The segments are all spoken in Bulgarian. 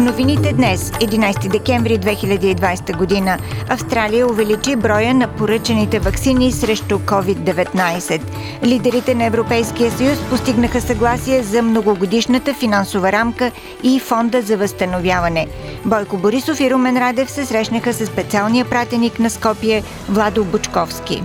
Новините днес, 11 декември 2020 година, Австралия увеличи броя на поръчените вакцини срещу COVID-19. Лидерите на Европейския съюз постигнаха съгласие за многогодишната финансова рамка и фонда за възстановяване. Бойко Борисов и Румен Радев се срещнаха с специалния пратеник на Скопие Владо Бучковски.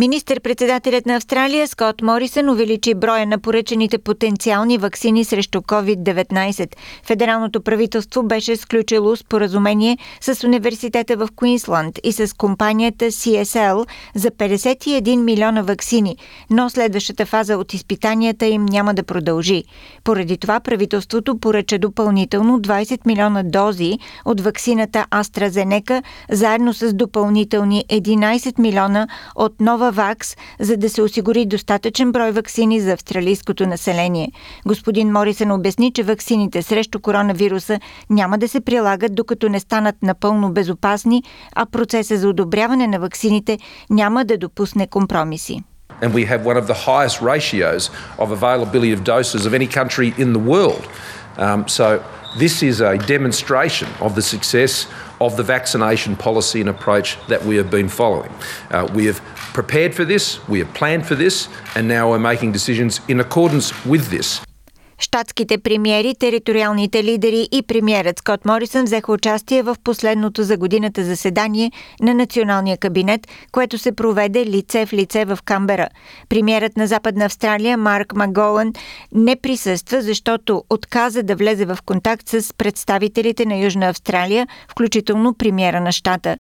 Министър-председателят на Австралия Скот Морисън увеличи броя на поръчените потенциални вакцини срещу COVID-19. Федералното правителство беше сключило споразумение с университета в Куинсланд и с компанията CSL за 51 милиона вакцини, но следващата фаза от изпитанията им няма да продължи. Поради това правителството поръча допълнително 20 милиона дози от вакцината AstraZeneca, заедно с допълнителни 11 милиона от нова Вакс, за да се осигури достатъчен брой вакцини за австралийското население. Господин Морисън обясни, че вакцините срещу коронавируса няма да се прилагат докато не станат напълно безопасни, а процеса за одобряване на вакцините няма да допусне компромиси. And we have one of the highest ratios of availability of doses of any country in the world. Um, so this is a demonstration of the success of the vaccination policy and approach that we have been following. Uh, we have prepared for this, we have planned for this, and now we're making decisions in accordance with this. Штатските премиери, териториалните лидери и премиерът Скот Морисън взеха участие в последното за годината заседание на Националния кабинет, което се проведе лице в лице в Камбера. Премиерът на Западна Австралия Марк Маголан не присъства, защото отказа да влезе в контакт с представителите на Южна Австралия, включително премиера на щата.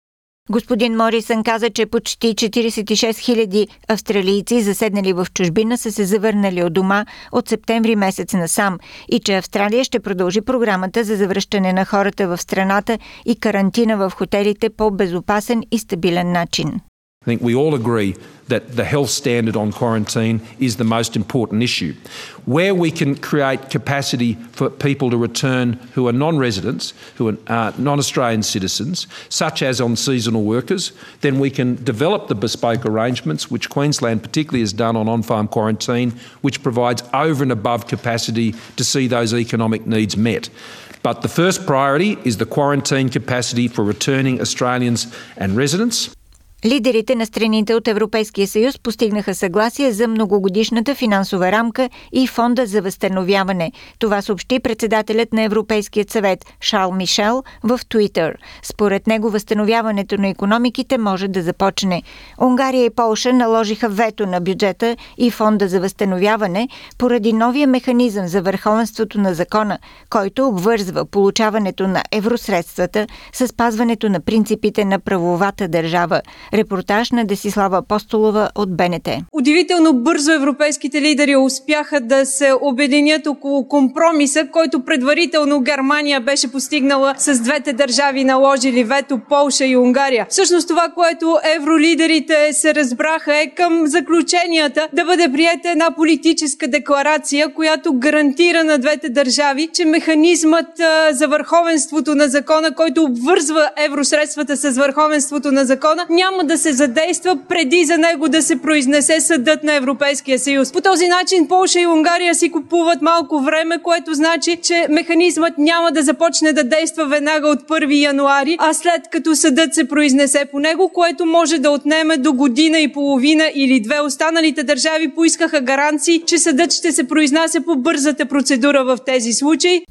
Господин Морисън каза, че почти 46 000 австралийци, заседнали в чужбина, са се завърнали от дома от септември месец насам и че Австралия ще продължи програмата за завръщане на хората в страната и карантина в хотелите по безопасен и стабилен начин. I think we all agree that the health standard on quarantine is the most important issue. Where we can create capacity for people to return who are non residents, who are uh, non Australian citizens, such as on seasonal workers, then we can develop the bespoke arrangements, which Queensland particularly has done on on farm quarantine, which provides over and above capacity to see those economic needs met. But the first priority is the quarantine capacity for returning Australians and residents. Лидерите на страните от Европейския съюз постигнаха съгласие за многогодишната финансова рамка и фонда за възстановяване. Това съобщи председателят на Европейския съвет Шарл Мишел в Твитър. Според него възстановяването на економиките може да започне. Унгария и Полша наложиха вето на бюджета и фонда за възстановяване поради новия механизъм за върховенството на закона, който обвързва получаването на евросредствата с спазването на принципите на правовата държава. Репортаж на Десислава Апостолова от БНТ. Удивително бързо европейските лидери успяха да се обединят около компромиса, който предварително Германия беше постигнала с двете държави наложили вето Полша и Унгария. Всъщност това, което евролидерите се разбраха е към заключенията да бъде приета една политическа декларация, която гарантира на двете държави, че механизмът за върховенството на закона, който обвързва евросредствата с върховенството на закона, няма да се задейства преди за него да се произнесе съдът на Европейския съюз. По този начин Полша и Унгария си купуват малко време, което значи, че механизмът няма да започне да действа веднага от 1 януари, а след като съдът се произнесе по него, което може да отнеме до година и половина или две. Останалите държави поискаха гаранции, че съдът ще се произнася по бързата процедура в тези случаи.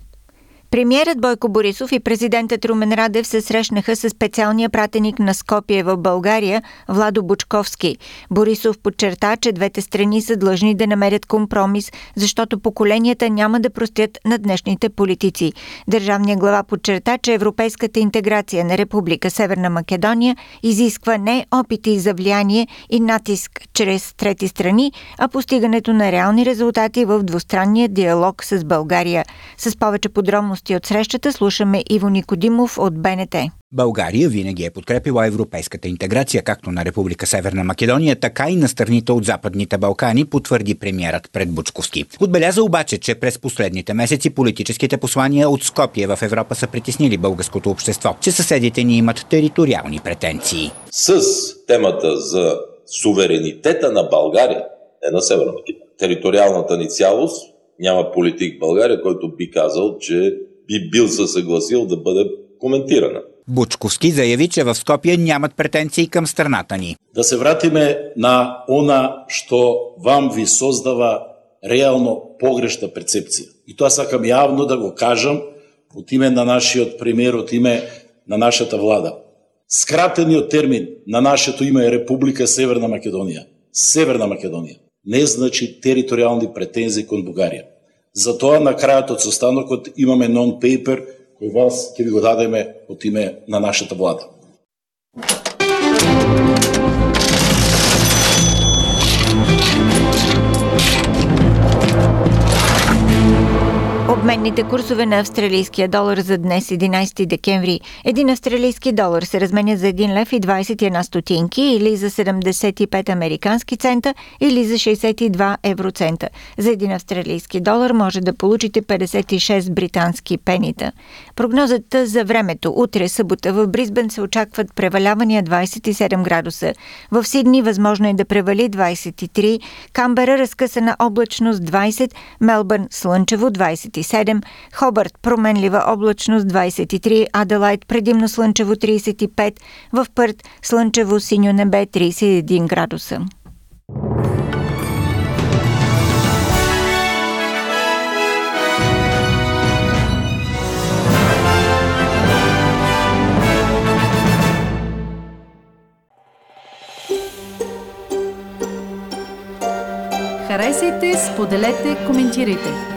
Премьерът Бойко Борисов и президентът Румен Радев се срещнаха с специалния пратеник на Скопие в България Владо Бучковски. Борисов подчерта, че двете страни са длъжни да намерят компромис, защото поколенията няма да простят на днешните политици. Държавният глава подчерта, че европейската интеграция на Република Северна Македония изисква не опити за влияние и натиск чрез трети страни, а постигането на реални резултати в двустранния диалог с България. С повече подробности подробности от срещата слушаме Иво Никодимов от БНТ. България винаги е подкрепила европейската интеграция както на Република Северна Македония, така и на страните от Западните Балкани, потвърди премиерът пред Бучковски. Отбеляза обаче, че през последните месеци политическите послания от Скопие в Европа са притеснили българското общество, че съседите ни имат териториални претенции. С темата за суверенитета на България, не на Северна Македония, териториалната ни цялост, няма политик в България, който би казал, че би бил се съгласил да бъде коментирана. Бучковски заяви, че в Скопие нямат претенции към страната ни. Да се вратиме на она што вам ви создава реално погрешна перцепција. И тоа сакам јавно да го кажам од име на нашиот премиер, од име на нашата влада. Скратениот термин на нашето име е Република Северна Македонија. Северна Македонија не значи териториални претензии кон Бугарија. Затоа на крајот од состанокот имаме нон-пейпер кој вас ќе ви го дадеме од име на нашата влада. Обменните курсове на австралийския долар за днес 11 декември. Един австралийски долар се разменя за 1 лев и 21 стотинки или за 75 американски цента или за 62 евроцента. За един австралийски долар може да получите 56 британски пенита. Прогнозата за времето. Утре събота в Бризбен се очакват превалявания 27 градуса. В Сидни възможно е да превали 23, Камбера разкъсана облачност 20, Мелбърн слънчево 27, 27, Хобърт променлива облачност 23, Аделайт предимно слънчево 35, в Пърт слънчево синьо небе 31 градуса. Харесайте, споделете, коментирайте.